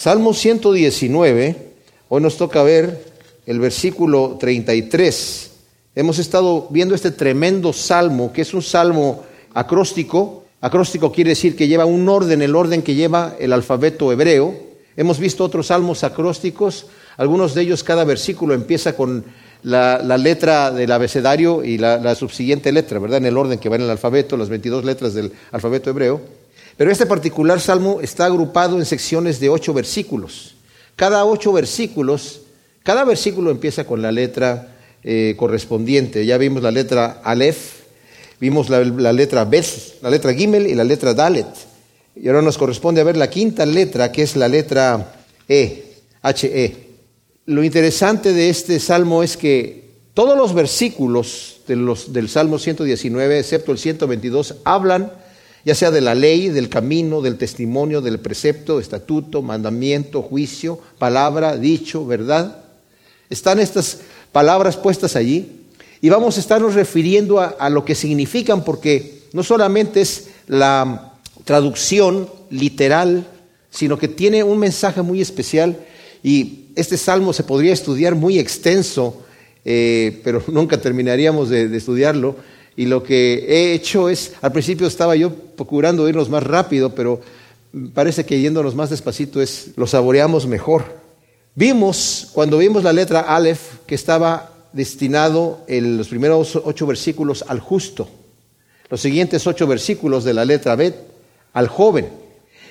Salmo 119, hoy nos toca ver el versículo 33. Hemos estado viendo este tremendo salmo, que es un salmo acróstico. Acróstico quiere decir que lleva un orden, el orden que lleva el alfabeto hebreo. Hemos visto otros salmos acrósticos, algunos de ellos cada versículo empieza con la, letra del abecedario y la, la, subsiguiente letra, ¿verdad? En el orden que va en el alfabeto, las 22 letras del alfabeto hebreo. Pero este particular salmo está agrupado en secciones de ocho versículos. Cada ocho versículos, cada versículo empieza con la letra eh, correspondiente. Ya vimos la letra Aleph, vimos la, letra Bet, la letra Gimel y la letra Dalet. Y ahora nos corresponde a ver la quinta letra, que es la letra E, H-E. Lo interesante de este salmo es que todos los versículos del Salmo 119, excepto el 122, hablan ya sea de la ley, del camino, del testimonio, del precepto, estatuto, mandamiento, juicio, palabra, dicho, verdad. Están estas palabras puestas allí y vamos a estarnos refiriendo a, lo que significan porque no solamente es la traducción literal, sino que tiene un mensaje muy especial y este salmo se podría estudiar muy extenso, eh, pero nunca terminaríamos de estudiarlo y lo que he hecho es, al principio estaba yo procurando irnos más rápido, pero parece que yéndonos más despacito es, lo saboreamos mejor. Vimos, cuando vimos la letra Aleph, que estaba destinado en los primeros ocho versículos al justo, los siguientes ocho versículos de la letra Bet al joven,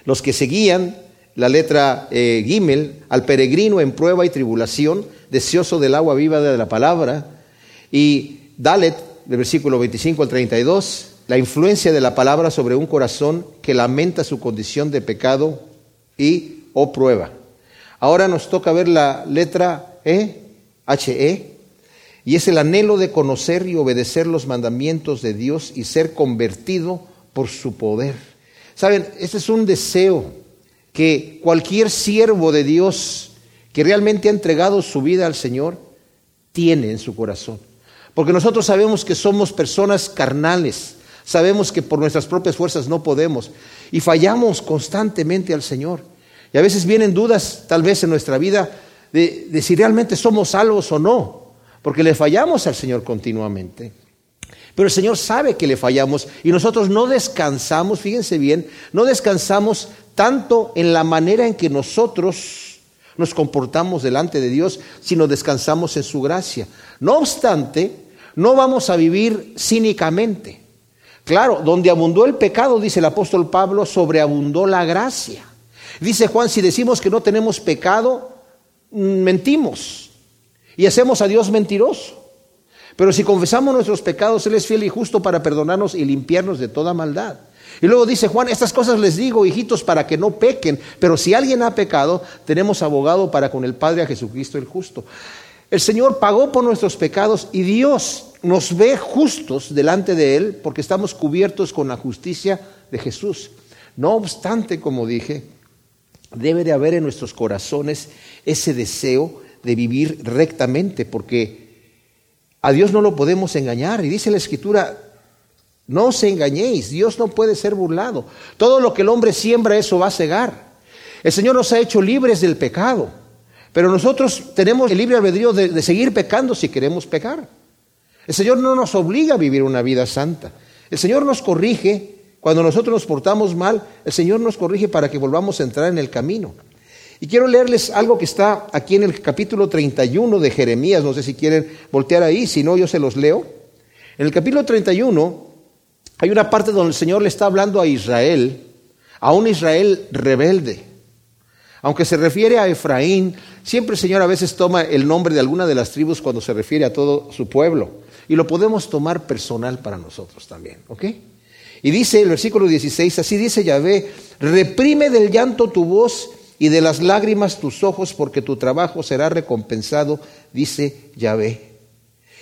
los que seguían la letra eh, Gimel al peregrino en prueba y tribulación, deseoso del agua viva de la palabra, y Dalet del versículo 25 al 32, la influencia de la palabra sobre un corazón que lamenta su condición de pecado y o prueba. Ahora nos toca ver la letra E, H-E, y es el anhelo de conocer y obedecer los mandamientos de Dios y ser convertido por su poder. Saben, este es un deseo que cualquier siervo de Dios que realmente ha entregado su vida al Señor tiene en su corazón. Porque nosotros sabemos que somos personas carnales, sabemos que por nuestras propias fuerzas no podemos y fallamos constantemente al Señor. Y a veces vienen dudas, tal vez en nuestra vida, de, si realmente somos salvos o no, porque le fallamos al Señor continuamente. Pero el Señor sabe que le fallamos y nosotros no descansamos, fíjense bien, no descansamos tanto en la manera en que nosotros nos comportamos delante de Dios, sino descansamos en su gracia. No obstante, no vamos a vivir cínicamente. Claro, donde abundó el pecado, dice el apóstol Pablo, sobreabundó la gracia. Dice Juan, si decimos que no tenemos pecado, mm, mentimos y hacemos a Dios mentiroso. Pero si confesamos nuestros pecados, Él es fiel y justo para perdonarnos y limpiarnos de toda maldad. Y luego dice Juan, estas cosas les digo, hijitos, para que no pequen. Pero si alguien ha pecado, tenemos abogado para con el Padre a Jesucristo el justo. El Señor pagó por nuestros pecados y Dios nos ve justos delante de Él porque estamos cubiertos con la justicia de Jesús. No obstante, como dije, debe de haber en nuestros corazones ese deseo de vivir rectamente porque a Dios no lo podemos engañar. Y dice la Escritura, no os engañéis, Dios no puede ser burlado. Todo lo que el hombre siembra, eso va a cegar. El Señor nos ha hecho libres del pecado. Pero nosotros tenemos el libre albedrío de, seguir pecando si queremos pecar. El Señor no nos obliga a vivir una vida santa. El Señor nos corrige cuando nosotros nos portamos mal. El Señor nos corrige para que volvamos a entrar en el camino. Y quiero leerles algo que está aquí en el capítulo 31 de Jeremías. No sé si quieren voltear ahí, si no, yo se los leo. En el capítulo 31 hay una parte donde el Señor le está hablando a Israel, a un Israel rebelde. Aunque se refiere a Efraín, siempre el Señor a veces toma el nombre de alguna de las tribus cuando se refiere a todo su pueblo. Y lo podemos tomar personal para nosotros también, ¿ok? Y dice el versículo 16, así dice Yahvé, reprime del llanto tu voz y de las lágrimas tus ojos, porque tu trabajo será recompensado, dice Yahvé.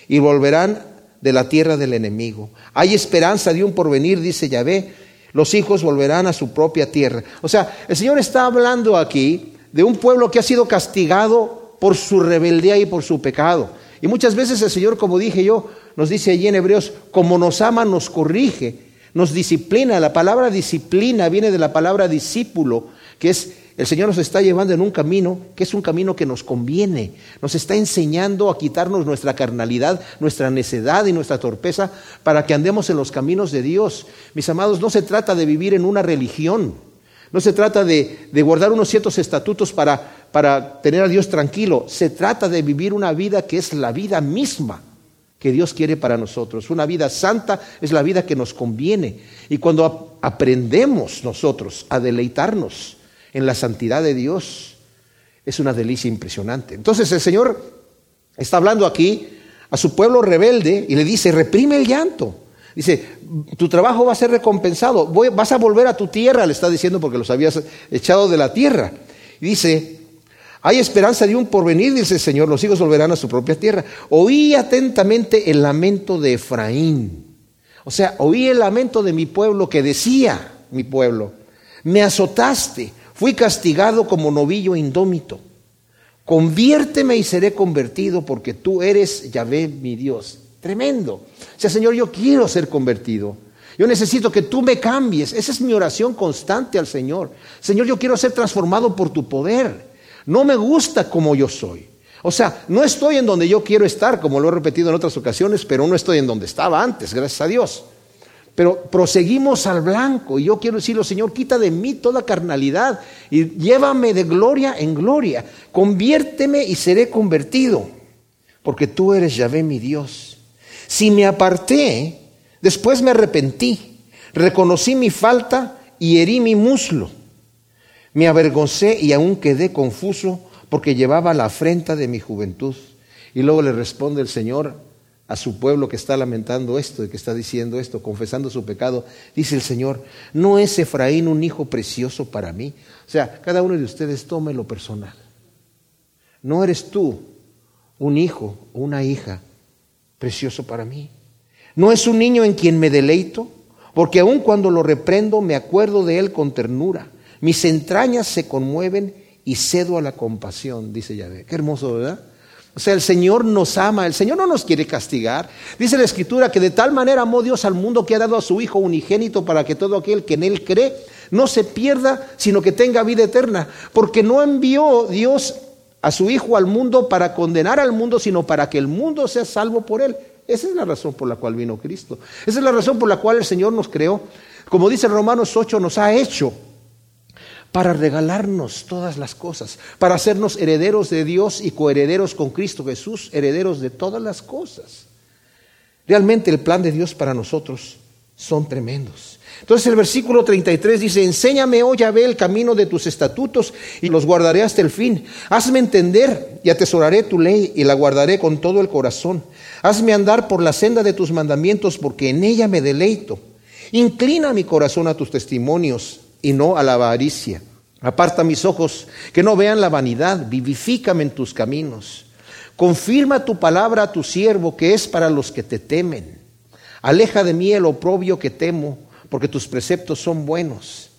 Y volverán de la tierra del enemigo. Hay esperanza de un porvenir, dice Yahvé los hijos volverán a su propia tierra. O sea, el Señor está hablando aquí de un pueblo que ha sido castigado por su rebeldía y por su pecado. Y muchas veces el Señor, como dije yo, nos dice allí en Hebreos, como nos ama, nos corrige, nos disciplina. La palabra disciplina viene de la palabra discípulo, que es el Señor nos está llevando en un camino que es un camino que nos conviene. Nos está enseñando a quitarnos nuestra carnalidad, nuestra necedad y nuestra torpeza para que andemos en los caminos de Dios. Mis amados, no se trata de vivir en una religión. No se trata de, guardar unos ciertos estatutos para, para tener a Dios tranquilo. Se trata de vivir una vida que es la vida misma que Dios quiere para nosotros. Una vida santa es la vida que nos conviene. Y cuando aprendemos nosotros a deleitarnos, en la santidad de Dios, es una delicia impresionante. Entonces el Señor está hablando aquí a su pueblo rebelde y le dice, reprime el llanto. Dice, tu trabajo va a ser recompensado, vas a volver a tu tierra, le está diciendo porque los habías echado de la tierra. Y dice, hay esperanza de un porvenir, dice el Señor, los hijos volverán a su propia tierra. Oí atentamente el lamento de Efraín. O sea, oí el lamento de mi pueblo que decía mi pueblo, me azotaste, Fui castigado como novillo indómito. Conviérteme y seré convertido porque tú eres Yahvé mi Dios. Tremendo. O sea, Señor, yo quiero ser convertido. Yo necesito que tú me cambies. Esa es mi oración constante al Señor. Señor, yo quiero ser transformado por tu poder. No me gusta como yo soy. O sea, no estoy en donde yo quiero estar, como lo he repetido en otras ocasiones, pero no estoy en donde estaba antes, gracias a Dios. Pero proseguimos al blanco. Y yo quiero decirlo, Señor, quita de mí toda carnalidad y llévame de gloria en gloria. Conviérteme y seré convertido, porque tú eres Yahvé mi Dios. Si me aparté, después me arrepentí, reconocí mi falta y herí mi muslo. Me avergoncé y aún quedé confuso porque llevaba la afrenta de mi juventud. Y luego le responde el Señor, a su pueblo que está lamentando esto y que está diciendo esto, confesando su pecado, dice el Señor, ¿no es Efraín un hijo precioso para mí? O sea, cada uno de ustedes tome lo personal. ¿No eres tú un hijo o una hija precioso para mí? ¿No es un niño en quien me deleito? Porque aun cuando lo reprendo me acuerdo de él con ternura. Mis entrañas se conmueven y cedo a la compasión, dice Yahvé. Qué hermoso, ¿verdad? O sea, el Señor nos ama, el Señor no nos quiere castigar. Dice la Escritura que de tal manera amó Dios al mundo que ha dado a su Hijo unigénito para que todo aquel que en Él cree no se pierda, sino que tenga vida eterna. Porque no envió Dios a su Hijo al mundo para condenar al mundo, sino para que el mundo sea salvo por Él. Esa es la razón por la cual vino Cristo. Esa es la razón por la cual el Señor nos creó. Como dice Romanos 8, nos ha hecho para regalarnos todas las cosas, para hacernos herederos de Dios y coherederos con Cristo Jesús, herederos de todas las cosas. Realmente el plan de Dios para nosotros son tremendos. Entonces el versículo 33 dice, enséñame, oh Yahvé, el camino de tus estatutos y los guardaré hasta el fin. Hazme entender y atesoraré tu ley y la guardaré con todo el corazón. Hazme andar por la senda de tus mandamientos porque en ella me deleito. Inclina mi corazón a tus testimonios y no a la avaricia. Aparta mis ojos, que no vean la vanidad, vivifícame en tus caminos. Confirma tu palabra a tu siervo, que es para los que te temen. Aleja de mí el oprobio que temo, porque tus preceptos son buenos.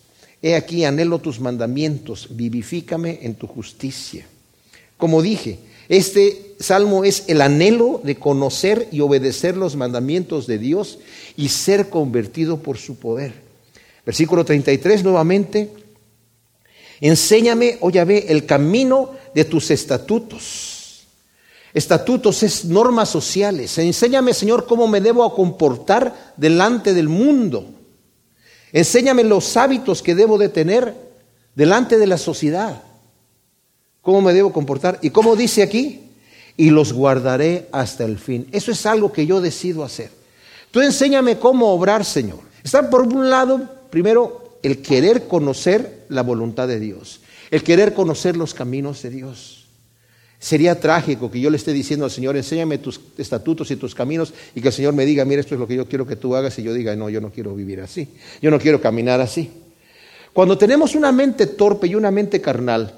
He aquí, anhelo tus mandamientos, vivifícame en tu justicia. Como dije, este salmo es el anhelo de conocer y obedecer los mandamientos de Dios y ser convertido por su poder. Versículo 33 nuevamente. Enséñame, oh Yahvé, el camino de tus estatutos. Estatutos es normas sociales. Enséñame, Señor, cómo me debo comportar delante del mundo. Enséñame los hábitos que debo de tener delante de la sociedad. ¿Cómo me debo comportar? ¿Y cómo dice aquí? Y los guardaré hasta el fin. Eso es algo que yo decido hacer. Tú enséñame cómo obrar, Señor. Está por un lado Primero, el querer conocer la voluntad de Dios, el querer conocer los caminos de Dios. Sería trágico que yo le esté diciendo al Señor, enséñame tus estatutos y tus caminos, y que el Señor me diga, mira, esto es lo que yo quiero que tú hagas, y yo diga, no, yo no quiero vivir así, yo no quiero caminar así. Cuando tenemos una mente torpe y una mente carnal,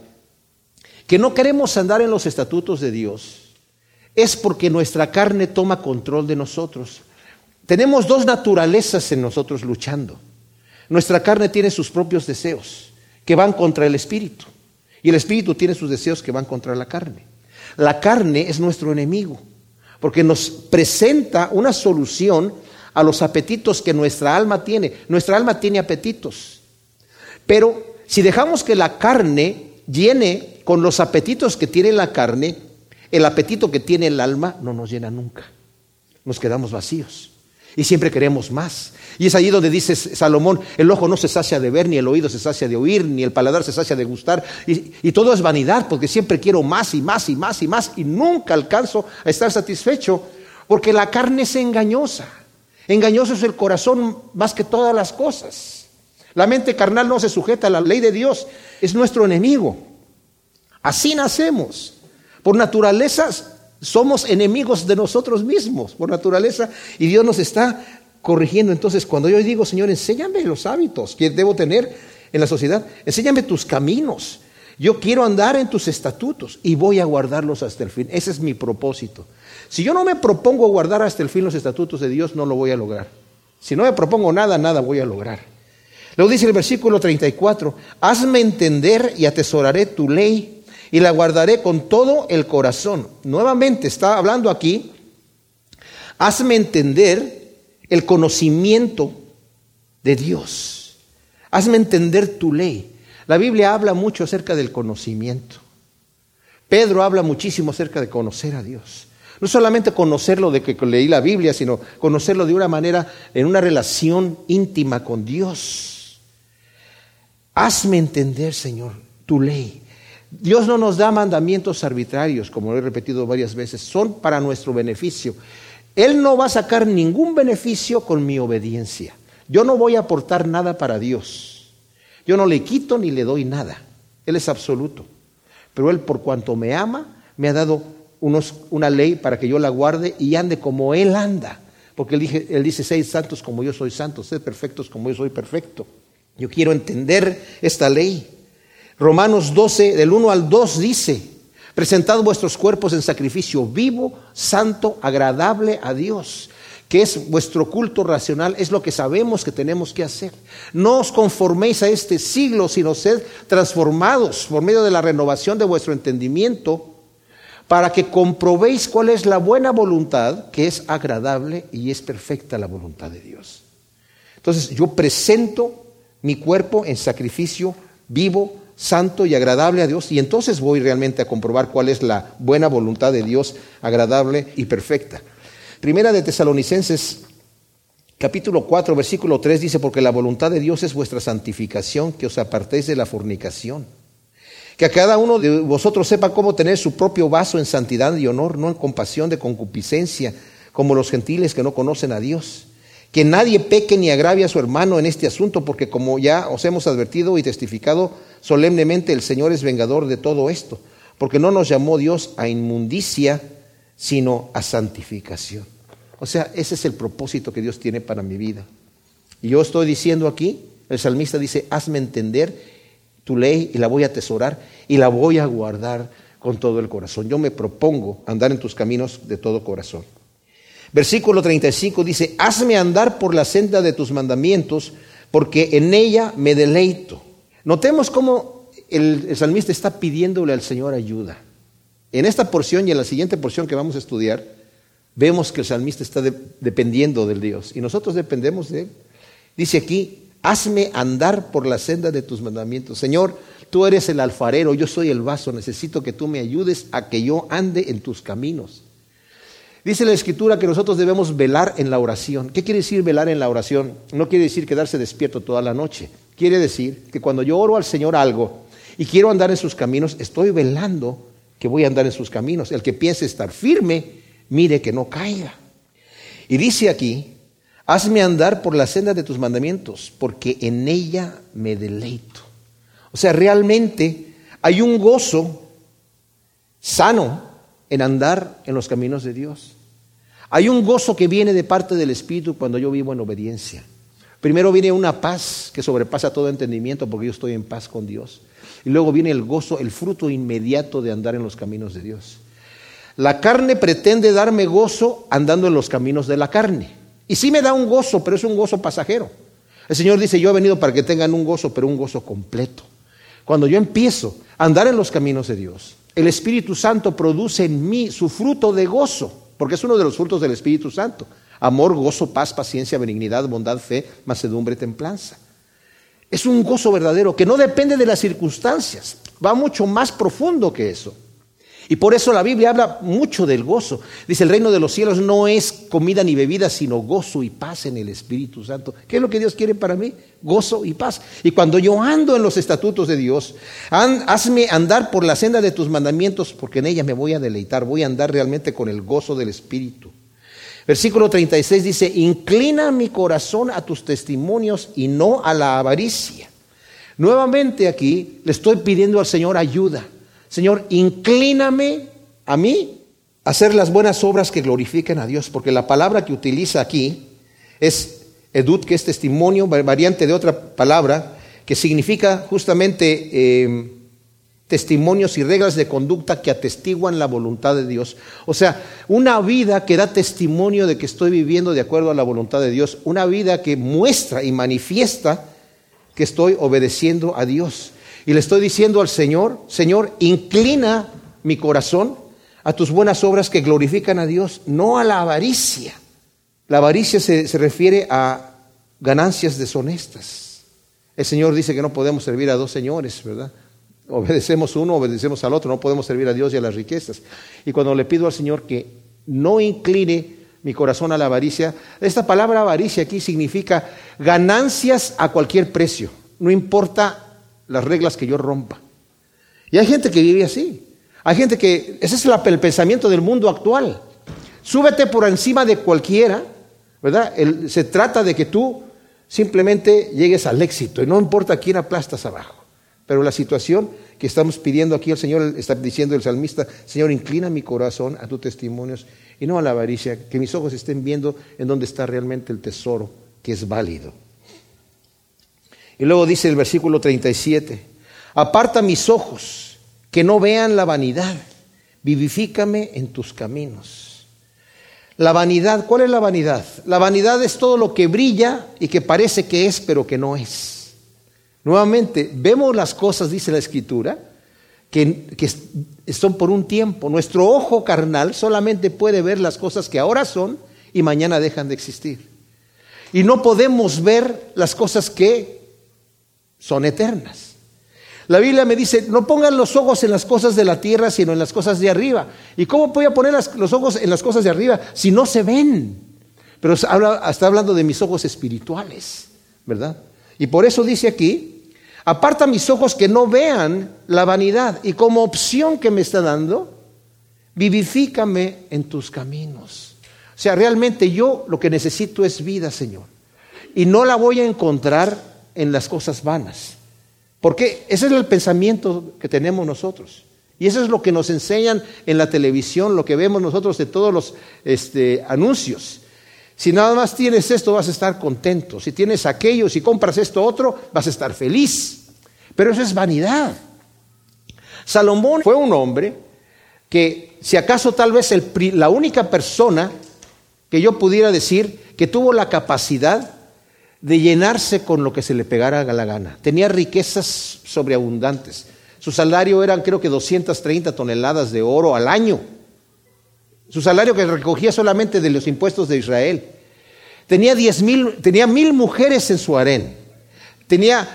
que no queremos andar en los estatutos de Dios, es porque nuestra carne toma control de nosotros. Tenemos dos naturalezas en nosotros luchando. Nuestra carne tiene sus propios deseos que van contra el espíritu. Y el espíritu tiene sus deseos que van contra la carne. La carne es nuestro enemigo, porque nos presenta una solución a los apetitos que nuestra alma tiene. Nuestra alma tiene apetitos. Pero si dejamos que la carne llene con los apetitos que tiene la carne, el apetito que tiene el alma no nos llena nunca. Nos quedamos vacíos. Y siempre queremos más. Y es allí donde dice Salomón, el ojo no se sacia de ver, ni el oído se sacia de oír, ni el paladar se sacia de gustar. Y, y, todo es vanidad, porque siempre quiero más y más y más y más, y nunca alcanzo a estar satisfecho, porque la carne es engañosa. Engañoso es el corazón más que todas las cosas. La mente carnal no se sujeta a la ley de Dios, es nuestro enemigo. Así nacemos. Por naturaleza somos enemigos de nosotros mismos, por naturaleza, y Dios nos está corrigiendo. Entonces, cuando yo digo, Señor, enséñame los hábitos que debo tener en la sociedad, enséñame tus caminos. Yo quiero andar en tus estatutos y voy a guardarlos hasta el fin. Ese es mi propósito. Si yo no me propongo guardar hasta el fin los estatutos de Dios, no lo voy a lograr. Si no me propongo nada, nada voy a lograr. Luego dice el versículo 34, hazme entender y atesoraré tu ley y la guardaré con todo el corazón. Nuevamente está hablando aquí, hazme entender el conocimiento de Dios. Hazme entender tu ley. La Biblia habla mucho acerca del conocimiento. Pedro habla muchísimo acerca de conocer a Dios. No solamente conocerlo de que leí la Biblia, sino conocerlo de una manera, en una relación íntima con Dios. Hazme entender, Señor, tu ley. Dios no nos da mandamientos arbitrarios, como lo he repetido varias veces, son para nuestro beneficio. Él no va a sacar ningún beneficio con mi obediencia. Yo no voy a aportar nada para Dios. Yo no le quito ni le doy nada. Él es absoluto. Pero Él, por cuanto me ama, me ha dado una ley para que yo la guarde y ande como Él anda. Porque él, dice, él dice, seis santos como yo soy santo, sed perfectos como yo soy perfecto. Yo quiero entender esta ley. Romanos 12, del 1 al 2 dice, presentad vuestros cuerpos en sacrificio vivo, santo, agradable a Dios, que es vuestro culto racional, es lo que sabemos que tenemos que hacer. No os conforméis a este siglo, sino sed transformados por medio de la renovación de vuestro entendimiento para que comprobéis cuál es la buena voluntad, que es agradable y es perfecta la voluntad de Dios. Entonces yo presento mi cuerpo en sacrificio vivo, santo y agradable a Dios, y entonces voy realmente a comprobar cuál es la buena voluntad de Dios, agradable y perfecta. Primera de Tesalonicenses capítulo 4, versículo 3 dice, porque la voluntad de Dios es vuestra santificación, que os apartéis de la fornicación. Que a cada uno de vosotros sepa cómo tener su propio vaso en santidad y honor, no en compasión de concupiscencia, como los gentiles que no conocen a Dios. Que nadie peque ni agravie a su hermano en este asunto, porque como ya os hemos advertido y testificado solemnemente, el Señor es vengador de todo esto, porque no nos llamó Dios a inmundicia, sino a santificación. O sea, ese es el propósito que Dios tiene para mi vida. Y yo estoy diciendo aquí, el salmista dice, hazme entender tu ley y la voy a atesorar y la voy a guardar con todo el corazón. Yo me propongo andar en tus caminos de todo corazón. Versículo 35 dice, hazme andar por la senda de tus mandamientos, porque en ella me deleito. Notemos cómo el, salmista está pidiéndole al Señor ayuda. En esta porción y en la siguiente porción que vamos a estudiar, vemos que el salmista está dependiendo del Dios y nosotros dependemos de Él. Dice aquí, Hazme andar por la senda de tus mandamientos. Señor, tú eres el alfarero, yo soy el vaso, necesito que tú me ayudes a que yo ande en tus caminos. Dice la escritura que nosotros debemos velar en la oración. ¿Qué quiere decir velar en la oración? No quiere decir quedarse despierto toda la noche. Quiere decir que cuando yo oro al Señor algo y quiero andar en sus caminos, estoy velando que voy a andar en sus caminos. El que piense estar firme, mire que no caiga. Y dice aquí Hazme andar por la senda de tus mandamientos, porque en ella me deleito. O sea, realmente hay un gozo sano en andar en los caminos de Dios. Hay un gozo que viene de parte del Espíritu cuando yo vivo en obediencia. Primero viene una paz que sobrepasa todo entendimiento porque yo estoy en paz con Dios. Y luego viene el gozo, el fruto inmediato de andar en los caminos de Dios. La carne pretende darme gozo andando en los caminos de la carne. Y sí me da un gozo, pero es un gozo pasajero. El Señor dice, yo he venido para que tengan un gozo, pero un gozo completo. Cuando yo empiezo a andar en los caminos de Dios, el Espíritu Santo produce en mí su fruto de gozo, porque es uno de los frutos del Espíritu Santo. Amor, gozo, paz, paciencia, benignidad, bondad, fe, macedumbre, templanza. Es un gozo verdadero que no depende de las circunstancias, va mucho más profundo que eso. Y por eso la Biblia habla mucho del gozo. Dice, el reino de los cielos no es comida ni bebida, sino gozo y paz en el Espíritu Santo. ¿Qué es lo que Dios quiere para mí? Gozo y paz. Y cuando yo ando en los estatutos de Dios, hazme andar por la senda de tus mandamientos, porque en ella me voy a deleitar, voy a andar realmente con el gozo del Espíritu. Versículo 36 dice, inclina mi corazón a tus testimonios y no a la avaricia. Nuevamente aquí le estoy pidiendo al Señor ayuda. Señor, inclíname a mí a hacer las buenas obras que glorifiquen a Dios, porque la palabra que utiliza aquí es edut, que es testimonio, variante de otra palabra, que significa justamente em, testimonios y reglas de conducta que atestiguan la voluntad de Dios. O sea, una vida que da testimonio de que estoy viviendo de acuerdo a la voluntad de Dios, una vida que muestra y manifiesta que estoy obedeciendo a Dios. Y le estoy diciendo al Señor, Señor, inclina mi corazón a tus buenas obras que glorifican a Dios, no a la avaricia. La avaricia se, refiere a ganancias deshonestas. El Señor dice que no podemos servir a dos señores, ¿verdad? Obedecemos uno, obedecemos al otro, no podemos servir a Dios y a las riquezas. Y cuando le pido al Señor que no incline mi corazón a la avaricia, esta palabra avaricia aquí significa ganancias a cualquier precio, no importa las reglas que yo rompa. Y hay gente que vive así. Hay gente que, ese es el pensamiento del mundo actual. Súbete por encima de cualquiera, ¿verdad? se trata de que tú simplemente llegues al éxito y no importa quién aplastas abajo. Pero la situación que estamos pidiendo aquí, el Señor está diciendo el salmista, Señor, inclina mi corazón a tus testimonios y no a la avaricia, que mis ojos estén viendo en dónde está realmente el tesoro que es válido. Y luego dice el versículo 37, aparta mis ojos, que no vean la vanidad, vivifícame en tus caminos. La vanidad, ¿cuál es la vanidad? La vanidad es todo lo que brilla y que parece que es, pero que no es. Nuevamente, vemos las cosas, dice la Escritura, que, que, son por un tiempo. Nuestro ojo carnal solamente puede ver las cosas que ahora son y mañana dejan de existir. Y no podemos ver las cosas que son eternas. La Biblia me dice, no pongan los ojos en las cosas de la tierra, sino en las cosas de arriba. ¿Y cómo voy a poner los ojos en las cosas de arriba si no se ven? Pero está hablando de mis ojos espirituales, ¿verdad? Y por eso dice aquí, aparta mis ojos que no vean la vanidad. Y como opción que me está dando, vivifícame en tus caminos. O sea, realmente yo lo que necesito es vida, Señor. Y no la voy a encontrar en las cosas vanas. Porque ese es el pensamiento que tenemos nosotros. Y eso es lo que nos enseñan en la televisión, lo que vemos nosotros de todos los este, anuncios. Si nada más tienes esto, vas a estar contento. Si tienes aquello, si compras esto otro, vas a estar feliz. Pero eso es vanidad. Salomón fue un hombre que, si acaso tal vez la única persona que yo pudiera decir que tuvo la capacidad de llenarse con lo que se le pegara a la gana. Tenía riquezas sobreabundantes. Su salario eran creo que 230 toneladas de oro al año. Su salario que recogía solamente de los impuestos de Israel. Tenía, diez mil, tenía mil mujeres en su harén. Tenía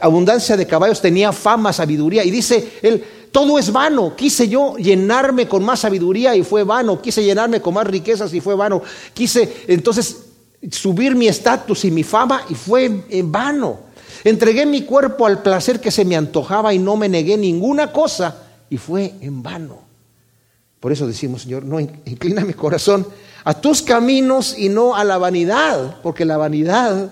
abundancia de caballos, tenía fama, sabiduría. Y dice él, todo es vano. Quise yo llenarme con más sabiduría y fue vano. Quise llenarme con más riquezas y fue vano. Quise entonces subir mi estatus y mi fama y fue en vano. Entregué mi cuerpo al placer que se me antojaba y no me negué ninguna cosa y fue en vano. Por eso decimos, Señor, no inclina mi corazón a tus caminos y no a la vanidad, porque la vanidad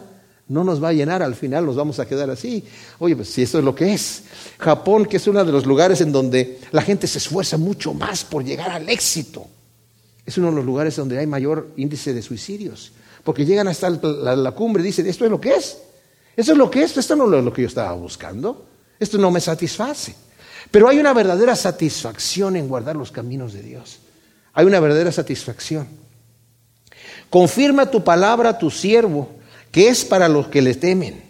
no nos va a llenar, al final nos vamos a quedar así. Oye, pues si esto es lo que es. Japón, que es uno de los lugares en donde la gente se esfuerza mucho más por llegar al éxito, es uno de los lugares donde hay mayor índice de suicidios porque llegan hasta la, cumbre y dicen, esto es lo que es, esto es lo que es, esto no es lo que yo estaba buscando, esto no me satisface. Pero hay una verdadera satisfacción en guardar los caminos de Dios. Hay una verdadera satisfacción. Confirma tu palabra a tu siervo, que es para los que le temen.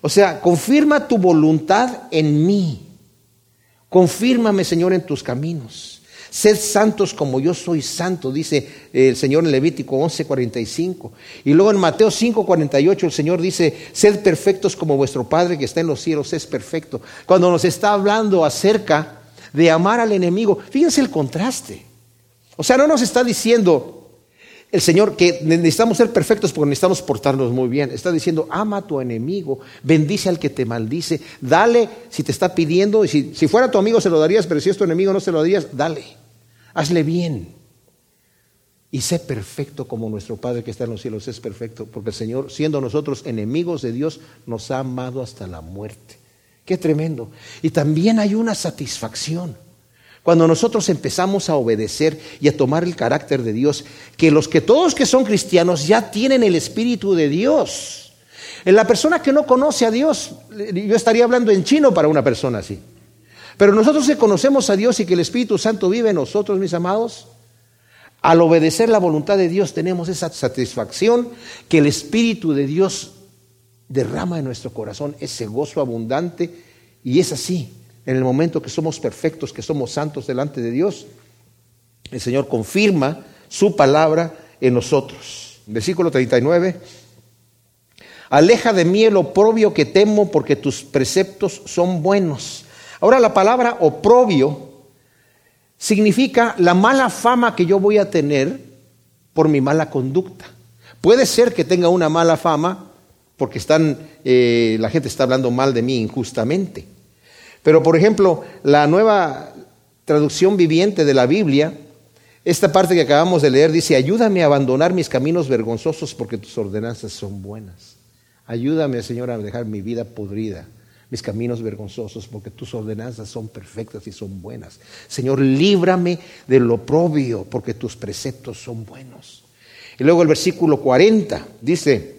O sea, confirma tu voluntad en mí. Confírmame, Señor, en tus caminos. Sed santos como yo soy santo, dice el Señor en Levítico 11:45. Y luego en Mateo 5:48 el Señor dice, sed perfectos como vuestro Padre que está en los cielos es perfecto. Cuando nos está hablando acerca de amar al enemigo, fíjense el contraste. O sea, no nos está diciendo, el Señor que necesitamos ser perfectos porque necesitamos portarnos muy bien. Está diciendo, ama a tu enemigo, bendice al que te maldice, dale si te está pidiendo, y si, si fuera tu amigo se lo darías, pero si es tu enemigo no se lo darías, dale, hazle bien. Y sé perfecto como nuestro Padre que está en los cielos es perfecto, porque el Señor, siendo nosotros enemigos de Dios, nos ha amado hasta la muerte. Qué tremendo. Y también hay una satisfacción. Cuando nosotros empezamos a obedecer y a tomar el carácter de Dios, que los que todos que son cristianos ya tienen el Espíritu de Dios. En la persona que no conoce a Dios, yo estaría hablando en chino para una persona así. Pero nosotros que conocemos a Dios y que el Espíritu Santo vive en nosotros, mis amados, al obedecer la voluntad de Dios tenemos esa satisfacción que el Espíritu de Dios derrama en nuestro corazón, ese gozo abundante, y es así en el momento que somos perfectos, que somos santos delante de Dios, el Señor confirma su palabra en nosotros. Versículo 39. Aleja de mí el oprobio que temo porque tus preceptos son buenos. Ahora la palabra oprobio significa la mala fama que yo voy a tener por mi mala conducta. Puede ser que tenga una mala fama porque están, eh, la gente está hablando mal de mí injustamente. Pero, por ejemplo, la nueva traducción viviente de la Biblia, esta parte que acabamos de leer dice, ayúdame a abandonar mis caminos vergonzosos porque tus ordenanzas son buenas. Ayúdame, Señor, a dejar mi vida podrida, mis caminos vergonzosos, porque tus ordenanzas son perfectas y son buenas. Señor, líbrame de lo propio, porque tus preceptos son buenos. Y luego el versículo 40 dice,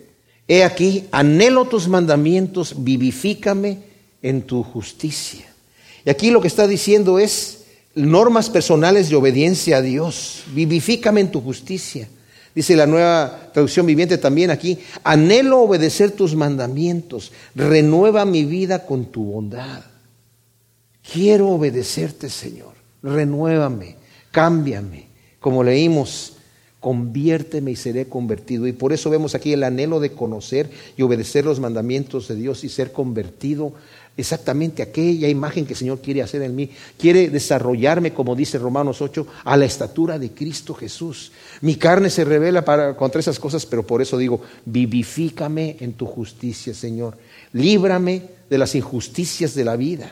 he aquí, anhelo tus mandamientos, vivifícame en tu justicia. Y aquí lo que está diciendo es normas personales de obediencia a Dios. Vivifícame en tu justicia. Dice la nueva traducción viviente también aquí, anhelo obedecer tus mandamientos, renueva mi vida con tu bondad. Quiero obedecerte, Señor, renuévame, cámbiame. Como leímos, conviérteme y seré convertido. Y por eso vemos aquí el anhelo de conocer y obedecer los mandamientos de Dios y ser convertido exactamente aquella imagen que el Señor quiere hacer en mí. Quiere desarrollarme, como dice Romanos 8, a la estatura de Cristo Jesús. Mi carne se revela para, contra esas cosas, pero por eso digo, vivifícame en tu justicia, Señor. Líbrame de las injusticias de la vida.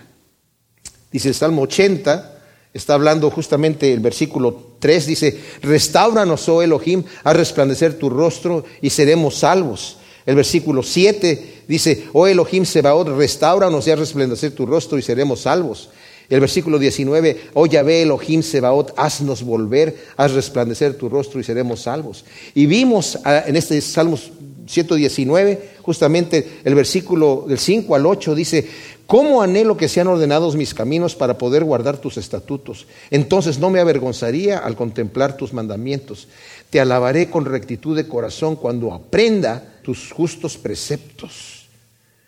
Dice el Salmo 80, está hablando justamente el versículo 3, dice, restauranos, oh Elohim, a resplandecer tu rostro y seremos salvos. El versículo 7 dice, oh Elohim Sebaot, restauranos y haz resplandecer tu rostro y seremos salvos. El versículo 19, oh Yahvé Elohim Sebaot, haznos volver, haz resplandecer tu rostro y seremos salvos. Y vimos ah, en este Salmos 119, justamente el versículo del 5 al 8 dice, ¿cómo anhelo que sean ordenados mis caminos para poder guardar tus estatutos? Entonces no me avergonzaría al contemplar tus mandamientos. Te alabaré con rectitud de corazón cuando aprenda tus justos preceptos.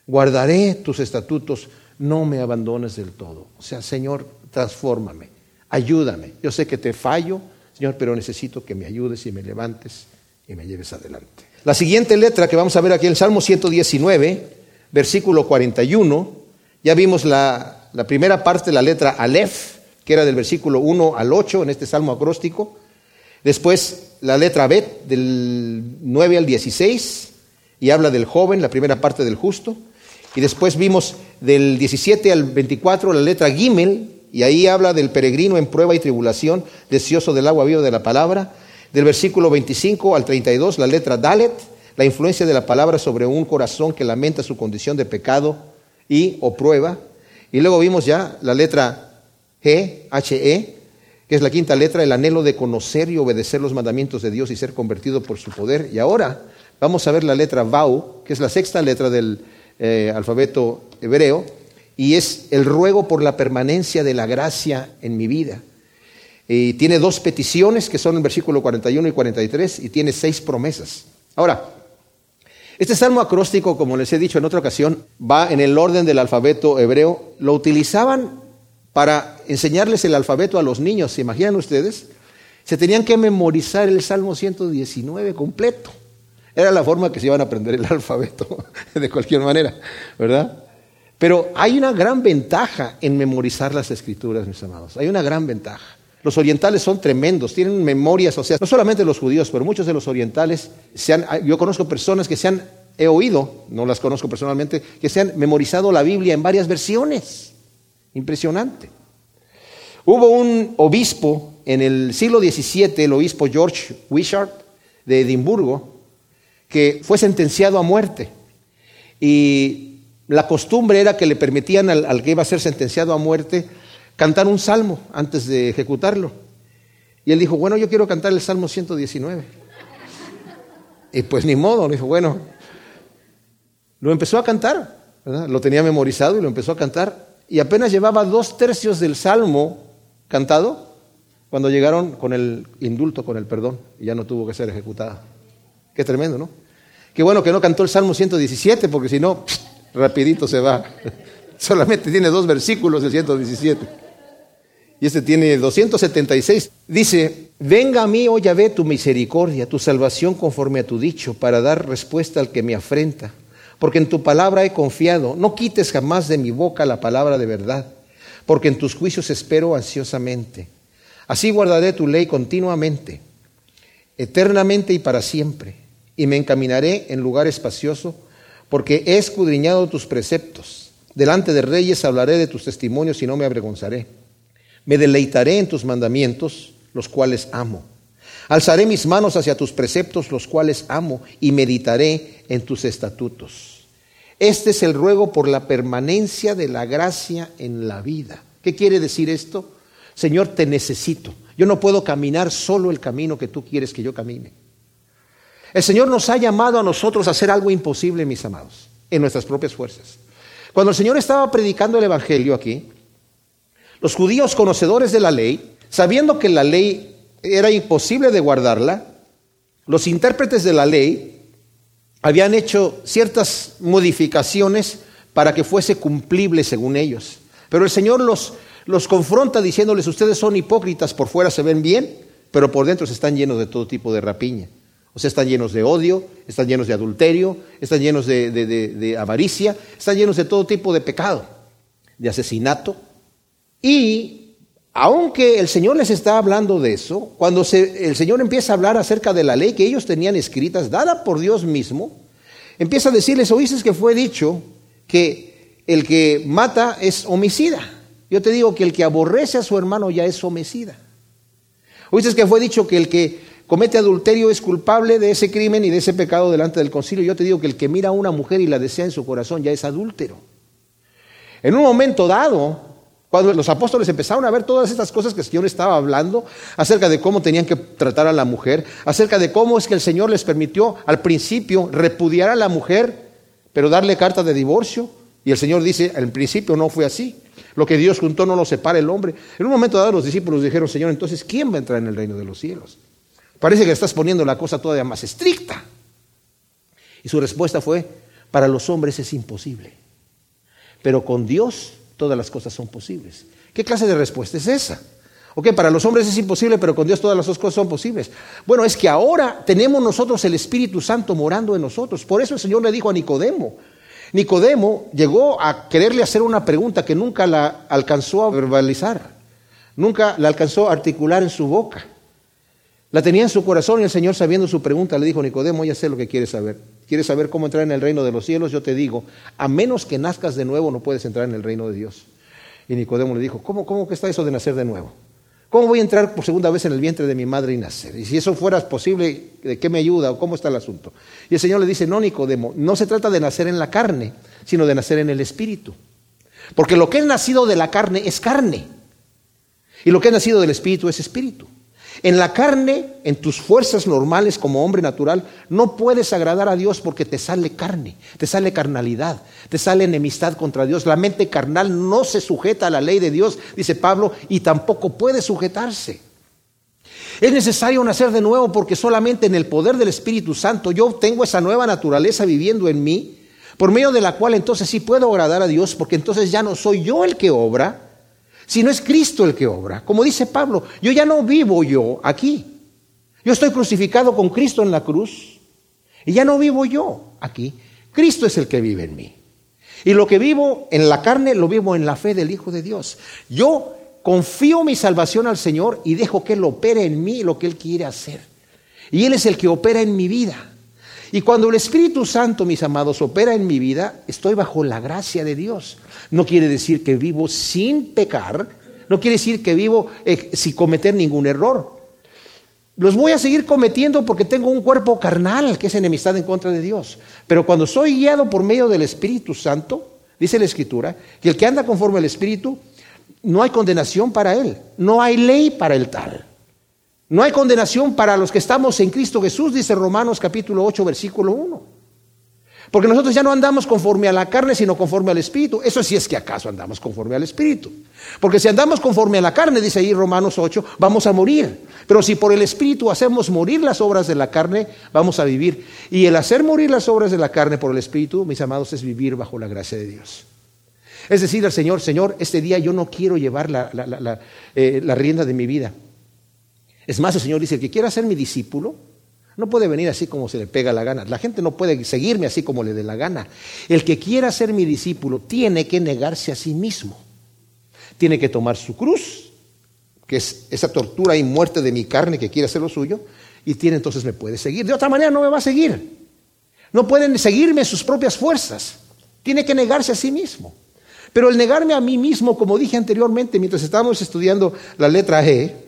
Guardaré tus estatutos, no me abandones del todo. O sea, Señor, transfórmame, ayúdame. Yo sé que te fallo, Señor, pero necesito que me ayudes y me levantes y me lleves adelante. La siguiente letra que vamos a ver aquí, el Salmo 119, versículo 41, ya vimos la, la primera parte, la letra Aleph, que era del versículo 1 al 8 en este salmo acróstico. Después la letra Bet, del 9 al 16, y habla del joven, la primera parte del justo. Y después vimos del 17 al 24 la letra Gimel, y ahí habla del peregrino en prueba y tribulación, deseoso del agua viva de la palabra. Del versículo 25 al 32 la letra Dalet, la influencia de la palabra sobre un corazón que lamenta su condición de pecado y o prueba. Y luego vimos ya la letra G, H-E, que es la quinta letra, el anhelo de conocer y obedecer los mandamientos de Dios y ser convertido por su poder. Y ahora vamos a ver la letra Vau, que es la sexta letra del eh, alfabeto hebreo, y es el ruego por la permanencia de la gracia en mi vida. Y tiene dos peticiones, que son el versículo 41 y 43, y tiene seis promesas. Ahora, este salmo acróstico, como les he dicho en otra ocasión, va en el orden del alfabeto hebreo. Lo utilizaban para enseñarles el alfabeto a los niños, ¿se imaginan ustedes? Se tenían que memorizar el Salmo 119 completo. Era la forma que se iban a aprender el alfabeto, de cualquier manera, ¿verdad? Pero hay una gran ventaja en memorizar las escrituras, mis amados. Hay una gran ventaja. Los orientales son tremendos, tienen memorias, o sea, no solamente los judíos, pero muchos de los orientales, se han, yo conozco personas que se han, he oído, no las conozco personalmente, que se han memorizado la Biblia en varias versiones. Impresionante. Hubo un obispo en el siglo XVII, el obispo George Wishart de Edimburgo, que fue sentenciado a muerte. Y la costumbre era que le permitían al, que iba a ser sentenciado a muerte cantar un salmo antes de ejecutarlo. Y él dijo, bueno, yo quiero cantar el Salmo 119. Y pues ni modo, dijo, bueno, lo empezó a cantar, lo tenía memorizado y lo empezó a cantar. Y apenas llevaba dos tercios del Salmo cantado cuando llegaron con el indulto, con el perdón, y ya no tuvo que ser ejecutada. Qué tremendo, ¿no? Qué bueno que no cantó el Salmo 117, porque si no, rapidito se va. Solamente tiene dos versículos el 117. Y este tiene 276. Dice, venga a mí, oh Yahvé, tu misericordia, tu salvación conforme a tu dicho, para dar respuesta al que me afrenta. Porque en tu palabra he confiado. No quites jamás de mi boca la palabra de verdad, porque en tus juicios espero ansiosamente. Así guardaré tu ley continuamente, eternamente y para siempre y me encaminaré en lugar espacioso, porque he escudriñado tus preceptos. Delante de reyes hablaré de tus testimonios y no me avergonzaré. Me deleitaré en tus mandamientos, los cuales amo. Alzaré mis manos hacia tus preceptos, los cuales amo, y meditaré en tus estatutos. Este es el ruego por la permanencia de la gracia en la vida. ¿Qué quiere decir esto? Señor, te necesito. Yo no puedo caminar solo el camino que tú quieres que yo camine. El Señor nos ha llamado a nosotros a hacer algo imposible, mis amados, en nuestras propias fuerzas. Cuando el Señor estaba predicando el Evangelio aquí, los judíos conocedores de la ley, sabiendo que la ley era imposible de guardarla, los intérpretes de la ley habían hecho ciertas modificaciones para que fuese cumplible según ellos. Pero el Señor los, los confronta diciéndoles, ustedes son hipócritas, por fuera se ven bien, pero por dentro se están llenos de todo tipo de rapiña. O sea, están llenos de odio, están llenos de adulterio, están llenos de, avaricia, están llenos de todo tipo de pecado, de asesinato. Y aunque el Señor les está hablando de eso, cuando el Señor empieza a hablar acerca de la ley que ellos tenían escritas, dada por Dios mismo, empieza a decirles, oíste que fue dicho que el que mata es homicida. Yo te digo que el que aborrece a su hermano ya es homicida. Oíste que fue dicho que el que comete adulterio es culpable de ese crimen y de ese pecado delante del concilio. Yo te digo que el que mira a una mujer y la desea en su corazón ya es adúltero. En un momento dado, cuando los apóstoles empezaron a ver todas estas cosas que el Señor estaba hablando, acerca de cómo tenían que tratar a la mujer, acerca de cómo es que el Señor les permitió al principio repudiar a la mujer, pero darle carta de divorcio, y el Señor dice, al principio no fue así. Lo que Dios juntó no lo separa el hombre. En un momento dado los discípulos dijeron, Señor, entonces, ¿quién va a entrar en el reino de los cielos? Parece que estás poniendo la cosa todavía más estricta. Y su respuesta fue, para los hombres es imposible, pero con Dios todas las cosas son posibles. ¿Qué clase de respuesta es esa? Ok, para los hombres es imposible, pero con Dios todas las cosas son posibles. Bueno, es que ahora tenemos nosotros el Espíritu Santo morando en nosotros. Por eso el Señor le dijo a Nicodemo. Nicodemo llegó a quererle hacer una pregunta que nunca la alcanzó a verbalizar, nunca la alcanzó a articular en su boca. La tenía en su corazón y el Señor, sabiendo su pregunta, le dijo, Nicodemo, ya sé lo que quieres saber. ¿Quieres saber cómo entrar en el reino de los cielos? Yo te digo, a menos que nazcas de nuevo no puedes entrar en el reino de Dios. Y Nicodemo le dijo, ¿cómo, cómo que está eso de nacer de nuevo? ¿Cómo voy a entrar por segunda vez en el vientre de mi madre y nacer? Y si eso fuera posible, ¿de qué me ayuda o cómo está el asunto? Y el Señor le dice, no, Nicodemo, no se trata de nacer en la carne, sino de nacer en el espíritu. Porque lo que es nacido de la carne es carne. Y lo que es nacido del espíritu es espíritu. En la carne, en tus fuerzas normales como hombre natural, no puedes agradar a Dios porque te sale carne, te sale carnalidad, te sale enemistad contra Dios. La mente carnal no se sujeta a la ley de Dios, dice Pablo, y tampoco puede sujetarse. Es necesario nacer de nuevo porque solamente en el poder del Espíritu Santo yo tengo esa nueva naturaleza viviendo en mí, por medio de la cual entonces sí puedo agradar a Dios, porque entonces ya no soy yo el que obra, Si no es Cristo el que obra. Como dice Pablo, yo ya no vivo yo aquí. Yo estoy crucificado con Cristo en la cruz. Y ya no vivo yo aquí. Cristo es el que vive en mí. Y lo que vivo en la carne lo vivo en la fe del Hijo de Dios. Yo confío mi salvación al Señor y dejo que Él opere en mí lo que Él quiere hacer. Y Él es el que opera en mi vida. Y cuando el Espíritu Santo, mis amados, opera en mi vida, estoy bajo la gracia de Dios. No quiere decir que vivo sin pecar, no quiere decir que vivo eh, sin cometer ningún error. Los voy a seguir cometiendo porque tengo un cuerpo carnal que es enemistad en contra de Dios. Pero cuando soy guiado por medio del Espíritu Santo, dice la Escritura, que el que anda conforme al Espíritu, no hay condenación para él, no hay ley para el tal. No hay condenación para los que estamos en Cristo Jesús, dice Romanos capítulo 8, versículo 1. Porque nosotros ya no andamos conforme a la carne, sino conforme al Espíritu. Eso sí es que acaso andamos conforme al Espíritu. Porque si andamos conforme a la carne, dice ahí Romanos 8, vamos a morir. Pero si por el Espíritu hacemos morir las obras de la carne, vamos a vivir. Y el hacer morir las obras de la carne por el Espíritu, mis amados, es vivir bajo la gracia de Dios. Es decir al Señor, Señor, este día yo no quiero llevar la, la eh, rienda de mi vida. Es más, el Señor dice, el que quiera ser mi discípulo, no puede venir así como se le pega la gana. La gente no puede seguirme así como le dé la gana. El que quiera ser mi discípulo tiene que negarse a sí mismo. Tiene que tomar su cruz, que es esa tortura y muerte de mi carne que quiere hacer lo suyo, y tiene entonces me puede seguir. De otra manera no me va a seguir. No pueden seguirme sus propias fuerzas. Tiene que negarse a sí mismo. Pero el negarme a mí mismo, como dije anteriormente, mientras estábamos estudiando la letra E,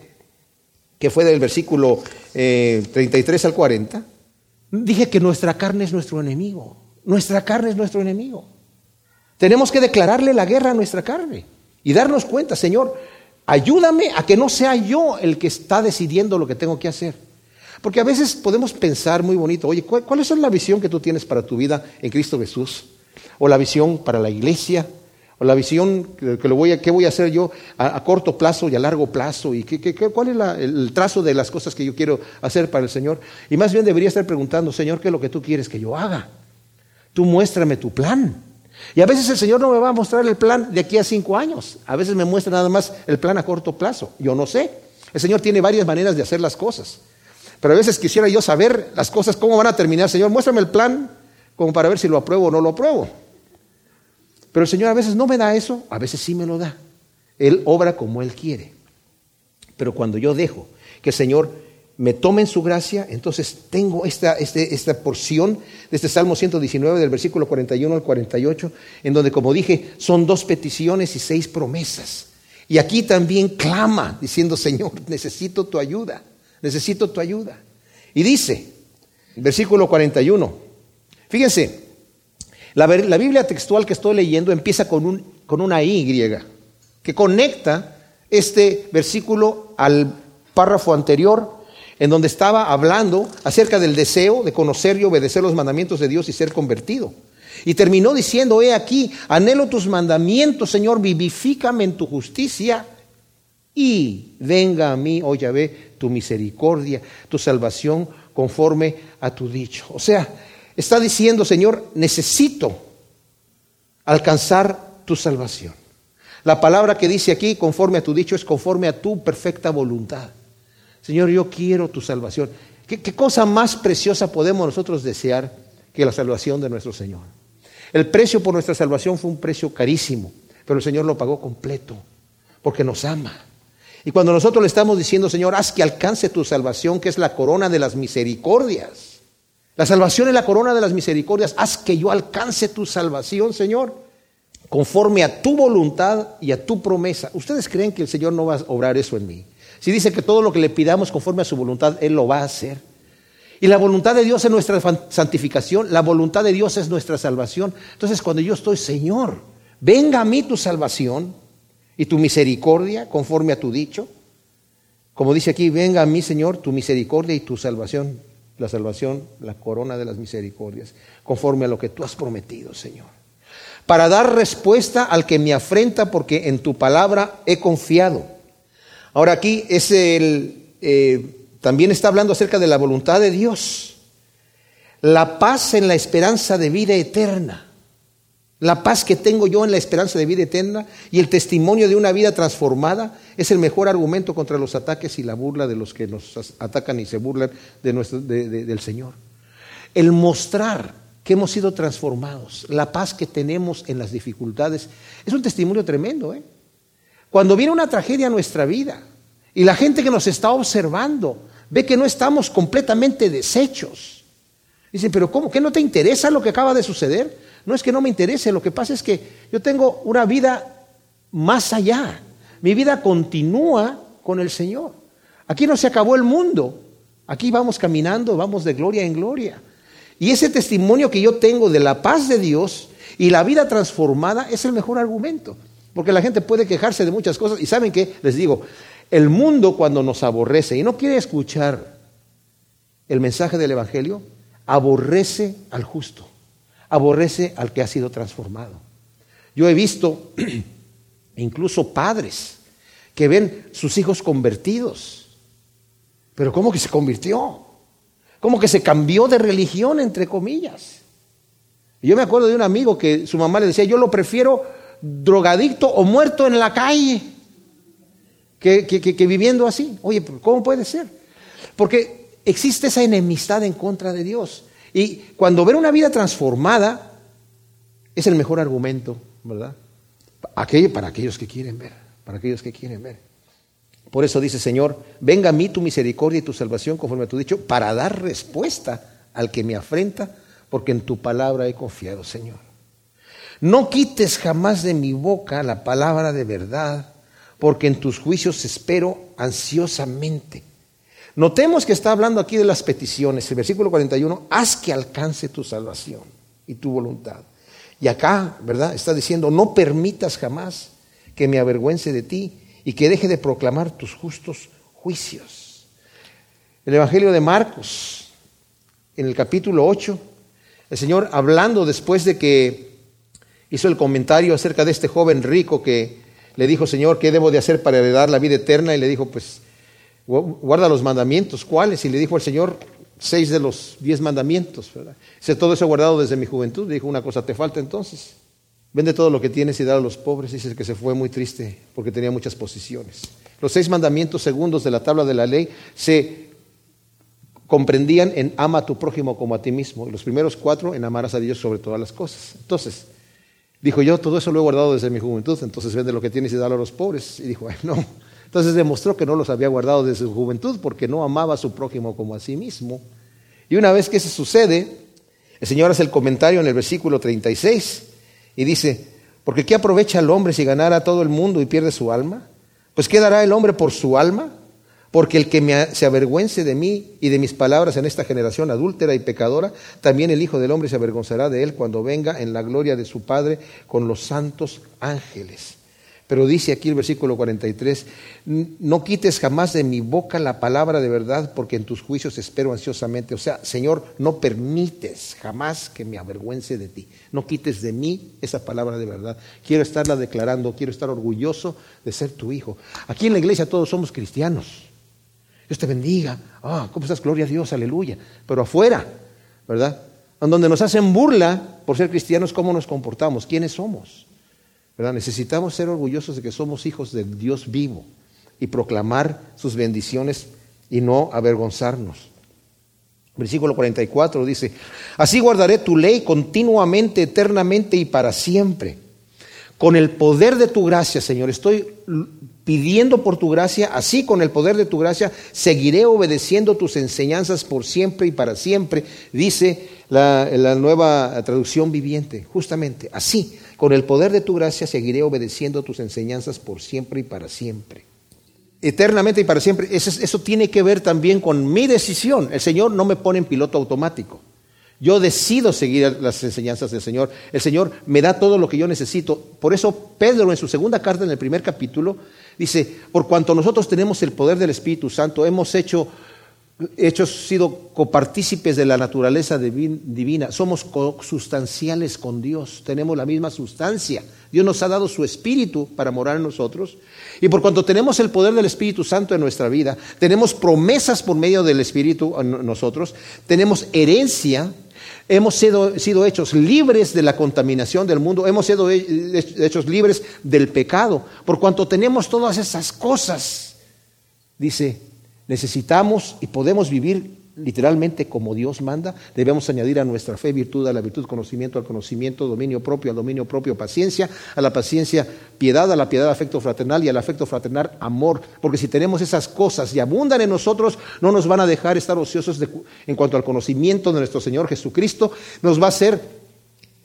que fue del versículo 33 eh, al 40, dije que nuestra carne es nuestro enemigo. Nuestra carne es nuestro enemigo. Tenemos que declararle la guerra a nuestra carne y darnos cuenta, Señor, ayúdame a que no sea yo el que está decidiendo lo que tengo que hacer. Porque a veces podemos pensar muy bonito, oye, ¿cuál, cuál es la visión que tú tienes para tu vida en Cristo Jesús? O la visión para la iglesia, o la visión que, lo voy a, qué voy a hacer yo a, corto plazo y a largo plazo, y qué, cuál es el trazo de las cosas que yo quiero hacer para el Señor. Y más bien debería estar preguntando, Señor, ¿qué es lo que tú quieres que yo haga? Tú muéstrame tu plan. Y a veces el Señor no me va a mostrar el plan de aquí a cinco años. A veces me muestra nada más el plan a corto plazo. Yo no sé. El Señor tiene varias maneras de hacer las cosas. Pero a veces quisiera yo saber las cosas, cómo van a terminar. Señor, muéstrame el plan como para ver si lo apruebo o no lo apruebo. Pero el Señor a veces no me da eso, a veces sí me lo da. Él obra como Él quiere. Pero cuando yo dejo que el Señor me tome en su gracia, entonces tengo esta, este, esta porción de este Salmo 119 del versículo 41 al 48, en donde, como dije, son dos peticiones y seis promesas. Y aquí también clama diciendo, Señor, necesito tu ayuda, necesito tu ayuda. Y dice, versículo 41, fíjense, la, Biblia textual que estoy leyendo empieza con, un, con una Y que conecta este versículo al párrafo anterior, en donde estaba hablando acerca del deseo de conocer y obedecer los mandamientos de Dios y ser convertido. Y terminó diciendo, he aquí, anhelo tus mandamientos, Señor, vivifícame en tu justicia y venga a mí, oh Yahvé, tu misericordia, tu salvación conforme a tu dicho. O sea, Está diciendo, Señor, necesito alcanzar tu salvación. La palabra que dice aquí, conforme a tu dicho, es conforme a tu perfecta voluntad. Señor, yo quiero tu salvación. ¿Qué, cosa más preciosa podemos nosotros desear que la salvación de nuestro Señor? El precio por nuestra salvación fue un precio carísimo, pero el Señor lo pagó completo, porque nos ama. Y cuando nosotros le estamos diciendo, Señor, haz que alcance tu salvación, que es la corona de las misericordias, la salvación es la corona de las misericordias. Haz que yo alcance tu salvación, Señor, conforme a tu voluntad y a tu promesa. ¿Ustedes creen que el Señor no va a obrar eso en mí? Si dice que todo lo que le pidamos conforme a su voluntad, Él lo va a hacer. Y la voluntad de Dios es nuestra santificación, la voluntad de Dios es nuestra salvación. Entonces cuando yo estoy, Señor, venga a mí tu salvación y tu misericordia conforme a tu dicho. Como dice aquí, venga a mí, Señor, tu misericordia y tu salvación la salvación, la corona de las misericordias, conforme a lo que tú has prometido, Señor. Para dar respuesta al que me afrenta, porque en tu palabra he confiado. Ahora aquí es el, eh, también está hablando acerca de la voluntad de Dios, la paz en la esperanza de vida eterna. La paz que tengo yo en la esperanza de vida eterna y el testimonio de una vida transformada es el mejor argumento contra los ataques y la burla de los que nos atacan y se burlan de nuestro, del Señor. El mostrar que hemos sido transformados, la paz que tenemos en las dificultades, es un testimonio tremendo. ¿eh? Cuando viene una tragedia a nuestra vida y la gente que nos está observando ve que no estamos completamente deshechos, dicen, pero ¿cómo? ¿Qué no te interesa lo que acaba de suceder? No es que no me interese, lo que pasa es que yo tengo una vida más allá. Mi vida continúa con el Señor. Aquí no se acabó el mundo. Aquí vamos caminando, vamos de gloria en gloria. Y ese testimonio que yo tengo de la paz de Dios y la vida transformada es el mejor argumento. Porque la gente puede quejarse de muchas cosas. Y saben qué, les digo, el mundo cuando nos aborrece y no quiere escuchar el mensaje del Evangelio, aborrece al justo aborrece al que ha sido transformado. Yo he visto incluso padres que ven sus hijos convertidos. Pero ¿cómo que se convirtió? ¿Cómo que se cambió de religión, entre comillas? Yo me acuerdo de un amigo que su mamá le decía, yo lo prefiero drogadicto o muerto en la calle que, que viviendo así. Oye, ¿cómo puede ser? Porque existe esa enemistad en contra de Dios. Y cuando ver una vida transformada es el mejor argumento, ¿verdad? para aquellos que quieren ver, para aquellos que quieren ver. Por eso dice, Señor, venga a mí tu misericordia y tu salvación conforme a tu dicho, para dar respuesta al que me afrenta, porque en tu palabra he confiado, Señor. No quites jamás de mi boca la palabra de verdad, porque en tus juicios espero ansiosamente. Notemos que está hablando aquí de las peticiones. El versículo 41, haz que alcance tu salvación y tu voluntad. Y acá, ¿verdad? Está diciendo, no permitas jamás que me avergüence de ti y que deje de proclamar tus justos juicios. El Evangelio de Marcos, en el capítulo 8, el Señor hablando después de que hizo el comentario acerca de este joven rico que le dijo, Señor, ¿qué debo de hacer para heredar la vida eterna? Y le dijo, pues guarda los mandamientos. ¿Cuáles? Y le dijo al Señor seis de los diez mandamientos. ¿verdad? Dice, todo eso guardado desde mi juventud. Le dijo, una cosa te falta entonces. Vende todo lo que tienes y da a los pobres. Dice que se fue muy triste porque tenía muchas posiciones. Los seis mandamientos segundos de la tabla de la ley se comprendían en ama a tu prójimo como a ti mismo. Los primeros cuatro en amarás a Dios sobre todas las cosas. Entonces, dijo yo, todo eso lo he guardado desde mi juventud. Entonces vende lo que tienes y dalo a los pobres. Y dijo, no, entonces demostró que no los había guardado desde su juventud porque no amaba a su prójimo como a sí mismo. Y una vez que eso sucede, el Señor hace el comentario en el versículo 36 y dice, porque ¿qué aprovecha el hombre si ganara todo el mundo y pierde su alma? Pues ¿qué dará el hombre por su alma? Porque el que se avergüence de mí y de mis palabras en esta generación adúltera y pecadora, también el Hijo del Hombre se avergonzará de él cuando venga en la gloria de su Padre con los santos ángeles. Pero dice aquí el versículo 43, no quites jamás de mi boca la palabra de verdad, porque en tus juicios espero ansiosamente. O sea, Señor, no permites jamás que me avergüence de ti. No quites de mí esa palabra de verdad. Quiero estarla declarando, quiero estar orgulloso de ser tu hijo. Aquí en la iglesia todos somos cristianos. Dios te bendiga. Ah, ¿cómo estás? Gloria a Dios, aleluya. Pero afuera, ¿verdad? Donde nos hacen burla por ser cristianos, ¿cómo nos comportamos? ¿Quiénes somos? Necesitamos ser orgullosos de que somos hijos de Dios vivo y proclamar sus bendiciones y no avergonzarnos. Versículo 44 dice, así guardaré tu ley continuamente, eternamente y para siempre. Con el poder de tu gracia, Señor, estoy pidiendo por tu gracia, así con el poder de tu gracia, seguiré obedeciendo tus enseñanzas por siempre y para siempre, dice la, la nueva traducción viviente, justamente así con el poder de tu gracia seguiré obedeciendo tus enseñanzas por siempre y para siempre. Eternamente y para siempre. Eso, tiene que ver también con mi decisión. El Señor no me pone en piloto automático. Yo decido seguir las enseñanzas del Señor. El Señor me da todo lo que yo necesito. Por eso Pedro en su segunda carta, en el primer capítulo, dice, por cuanto nosotros tenemos el poder del Espíritu Santo, hemos hecho hechos sido copartícipes de la naturaleza divina, somos sustanciales con Dios, tenemos la misma sustancia. Dios nos ha dado su espíritu para morar en nosotros y por cuanto tenemos el poder del Espíritu Santo en nuestra vida, tenemos promesas por medio del Espíritu en nosotros, tenemos herencia, Hemos sido, sido, hechos libres de la contaminación del mundo, hemos sido hechos libres del pecado. Por cuanto tenemos todas esas cosas, dice, necesitamos y podemos vivir literalmente como Dios manda, debemos añadir a nuestra fe virtud, a la virtud conocimiento, al conocimiento dominio propio, al dominio propio paciencia, a la paciencia piedad, a la piedad afecto fraternal y al afecto fraternal amor, porque si tenemos esas cosas y abundan en nosotros, no nos van a dejar estar ociosos en cuanto al conocimiento de nuestro Señor Jesucristo, nos va a hacer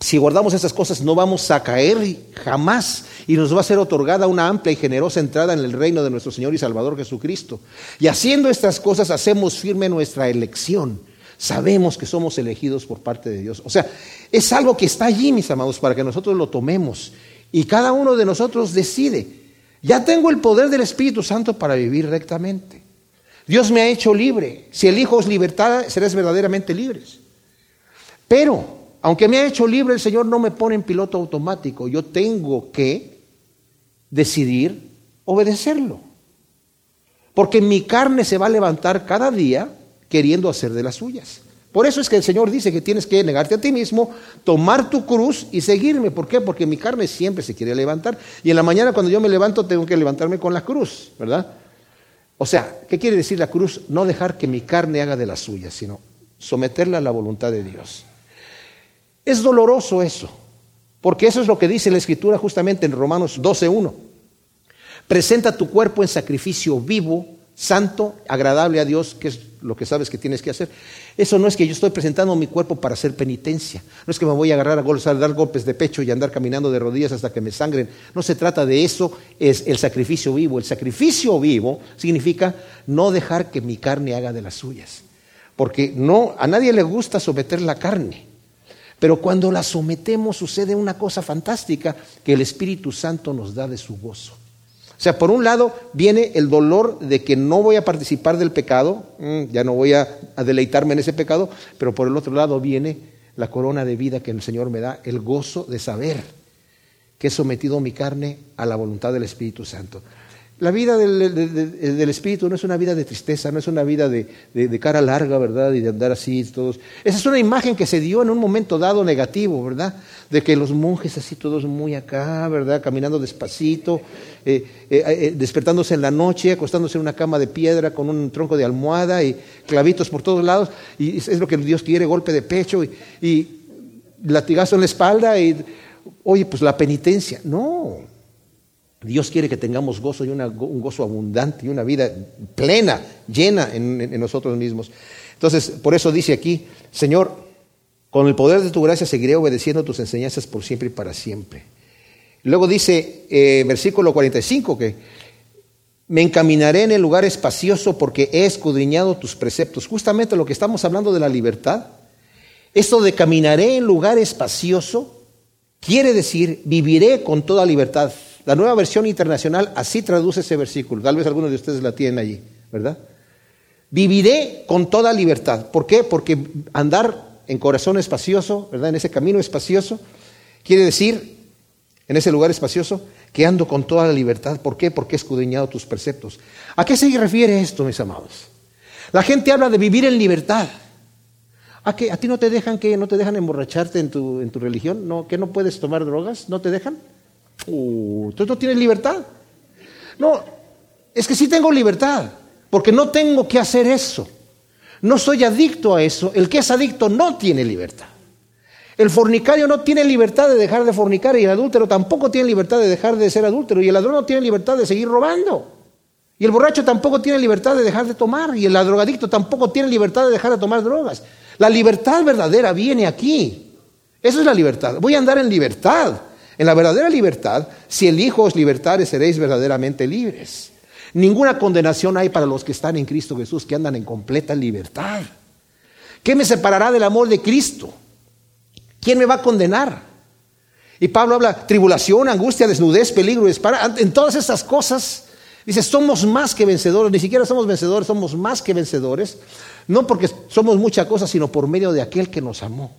si guardamos esas cosas no vamos a caer jamás y nos va a ser otorgada una amplia y generosa entrada en el reino de nuestro Señor y Salvador Jesucristo. Y haciendo estas cosas hacemos firme nuestra elección. Sabemos que somos elegidos por parte de Dios. O sea, es algo que está allí, mis amados, para que nosotros lo tomemos. Y cada uno de nosotros decide. Ya tengo el poder del Espíritu Santo para vivir rectamente. Dios me ha hecho libre. Si elijo libertad, serás verdaderamente libres. Pero aunque me ha hecho libre, el Señor no me pone en piloto automático. Yo tengo que decidir obedecerlo. Porque mi carne se va a levantar cada día queriendo hacer de las suyas. Por eso es que el Señor dice que tienes que negarte a ti mismo, tomar tu cruz y seguirme. ¿Por qué? Porque mi carne siempre se quiere levantar. Y en la mañana cuando yo me levanto tengo que levantarme con la cruz, ¿verdad? O sea, ¿qué quiere decir la cruz? No dejar que mi carne haga de las suyas, sino someterla a la voluntad de Dios. Es doloroso eso, porque eso es lo que dice la Escritura justamente en Romanos 12.1. Presenta tu cuerpo en sacrificio vivo, santo, agradable a Dios, que es lo que sabes que tienes que hacer. Eso no es que yo estoy presentando mi cuerpo para hacer penitencia. No es que me voy a agarrar a, golpes, a dar golpes de pecho y andar caminando de rodillas hasta que me sangren. No se trata de eso, es el sacrificio vivo. El sacrificio vivo significa no dejar que mi carne haga de las suyas. Porque no, a nadie le gusta someter la carne. Pero cuando la sometemos sucede una cosa fantástica que el Espíritu Santo nos da de su gozo. O sea, por un lado viene el dolor de que no voy a participar del pecado, mm, ya no voy a, deleitarme en ese pecado, pero por el otro lado viene la corona de vida que el Señor me da, el gozo de saber que he sometido mi carne a la voluntad del Espíritu Santo. La vida del, Espíritu no es una vida de tristeza, no es una vida de, cara larga, ¿verdad? Y de andar así todos. Esa es una imagen que se dio en un momento dado negativo, ¿verdad? De que los monjes así todos muy acá, ¿verdad? Caminando despacito, eh, eh, eh, despertándose en la noche, acostándose en una cama de piedra con un tronco de almohada y clavitos por todos lados. Y es lo que Dios quiere, golpe de pecho y, y latigazo en la espalda y, oye, pues la penitencia. No, Dios quiere que tengamos gozo y un gozo abundante y una vida plena, llena en, nosotros mismos. Entonces, por eso dice aquí, Señor, con el poder de tu gracia seguiré obedeciendo tus enseñanzas por siempre y para siempre. Luego dice, eh, versículo 45, que me encaminaré en el lugar espacioso porque he escudriñado tus preceptos. Justamente lo que estamos hablando de la libertad. Esto de caminaré en lugar espacioso quiere decir viviré con toda libertad la nueva versión internacional así traduce ese versículo. Tal vez algunos de ustedes la tienen allí, ¿verdad? Viviré con toda libertad. ¿Por qué? Porque andar en corazón espacioso, ¿verdad? En ese camino espacioso, quiere decir, en ese lugar espacioso, que ando con toda la libertad. ¿Por qué? Porque he escudriñado tus preceptos. ¿A qué se refiere esto, mis amados? La gente habla de vivir en libertad. ¿A, qué? ¿A ti no te dejan que no te dejan emborracharte en tu, en tu religión? ¿No, ¿Que no puedes tomar drogas? ¿No te dejan? Uh, no tienes libertad. No, es que sí tengo libertad, porque no tengo que hacer eso. No soy adicto a eso. El que es adicto no tiene libertad. El fornicario no tiene libertad de dejar de fornicar y el adúltero tampoco tiene libertad de dejar de ser adúltero y el ladrón no tiene libertad de seguir robando. Y el borracho tampoco tiene libertad de dejar de tomar y el drogadicto tampoco tiene libertad de dejar de tomar drogas. La libertad verdadera viene aquí. Esa es la libertad. Voy a andar en libertad. En la verdadera libertad, si elijo os libertares, seréis verdaderamente libres. Ninguna condenación hay para los que están en Cristo Jesús, que andan en completa libertad. ¿Qué me separará del amor de Cristo? ¿Quién me va a condenar? Y Pablo habla tribulación, angustia, desnudez, peligro, espada. En todas estas cosas, dice, somos más que vencedores. Ni siquiera somos vencedores, somos más que vencedores. No porque somos mucha cosa, sino por medio de aquel que nos amó.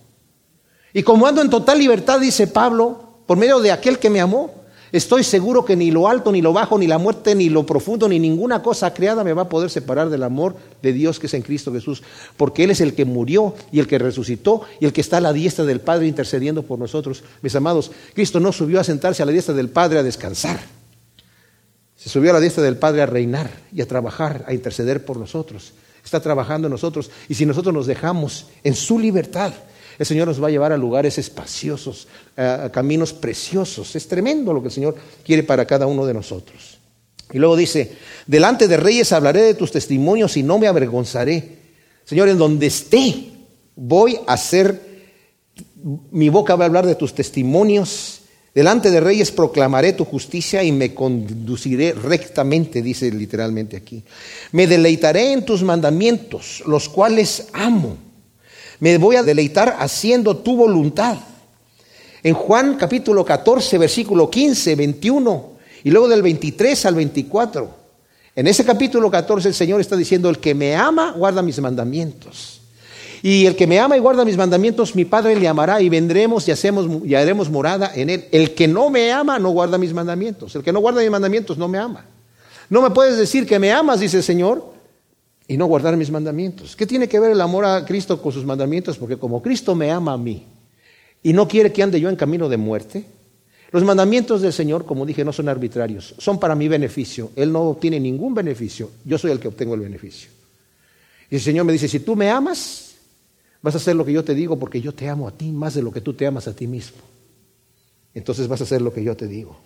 Y como ando en total libertad, dice Pablo, por medio de aquel que me amó. Estoy seguro que ni lo alto, ni lo bajo, ni la muerte, ni lo profundo, ni ninguna cosa creada me va a poder separar del amor de Dios que es en Cristo Jesús, porque Él es el que murió y el que resucitó y el que está a la diestra del Padre intercediendo por nosotros. Mis amados, Cristo no subió a sentarse a la diestra del Padre a descansar. Se subió a la diestra del Padre a reinar y a trabajar, a interceder por nosotros. Está trabajando en nosotros y si nosotros nos dejamos en su libertad, el Señor nos va a llevar a lugares espaciosos, caminos preciosos. Es tremendo lo que el Señor quiere para cada uno de nosotros. Y luego dice, delante de reyes hablaré de tus testimonios y no me avergonzaré. Señor, en donde esté, voy a hacer, mi boca va a hablar de tus testimonios. Delante de reyes proclamaré tu justicia y me conduciré rectamente, dice literalmente aquí. Me deleitaré en tus mandamientos, los cuales amo. Me voy a deleitar haciendo tu voluntad. En Juan capítulo 14, versículo 15, 21 y luego del 23 al 24. En ese capítulo 14 el Señor está diciendo, el que me ama guarda mis mandamientos. Y el que me ama y guarda mis mandamientos, mi Padre le amará y vendremos y, hacemos, y haremos morada en él. El que no me ama no guarda mis mandamientos. El que no guarda mis mandamientos no me ama. No me puedes decir que me amas, dice el Señor, y no guardar mis mandamientos. ¿Qué tiene que ver el amor a Cristo con sus mandamientos? Porque como Cristo me ama a mí y no quiere que ande yo en camino de muerte, los mandamientos del Señor, como dije, no son arbitrarios, son para mi beneficio. Él no obtiene ningún beneficio, yo soy el que obtengo el beneficio. Y el Señor me dice, si tú me amas, vas a hacer lo que yo te digo porque yo te amo a ti más de lo que tú te amas a ti mismo. Entonces vas a hacer lo que yo te digo.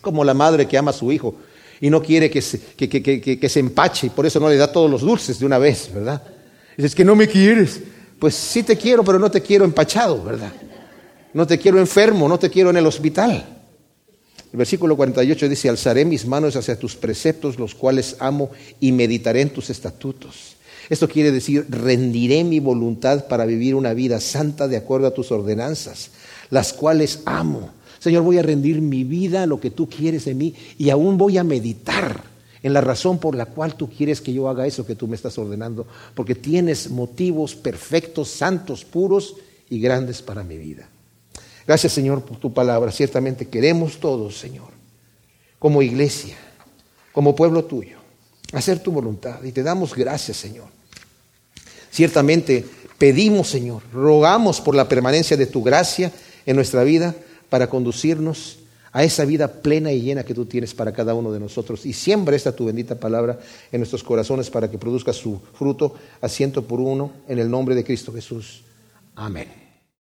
Como la madre que ama a su hijo y no quiere que se, empache y por eso no le da todos los dulces de una vez, ¿verdad? Dices que no me quieres. Pues sí te quiero, pero no te quiero empachado, ¿verdad? No te quiero enfermo, no te quiero en el hospital. El versículo 48 dice, alzaré mis manos hacia tus preceptos, los cuales amo, y meditaré en tus estatutos. Esto quiere decir, rendiré mi voluntad para vivir una vida santa de acuerdo a tus ordenanzas, las cuales amo. Señor, voy a rendir mi vida a lo que tú quieres de mí y aún voy a meditar en la razón por la cual tú quieres que yo haga eso que tú me estás ordenando, porque tienes motivos perfectos, santos, puros y grandes para mi vida. Gracias, Señor, por tu palabra. Ciertamente queremos todos, Señor, como iglesia, como pueblo tuyo, hacer tu voluntad y te damos gracias, Señor. Ciertamente pedimos, Señor, rogamos por la permanencia de tu gracia en nuestra vida para conducirnos a esa vida plena y llena que tú tienes para cada uno de nosotros. Y siembra esta tu bendita palabra en nuestros corazones para que produzca su fruto a ciento por uno en el nombre de Cristo Jesús. Amén.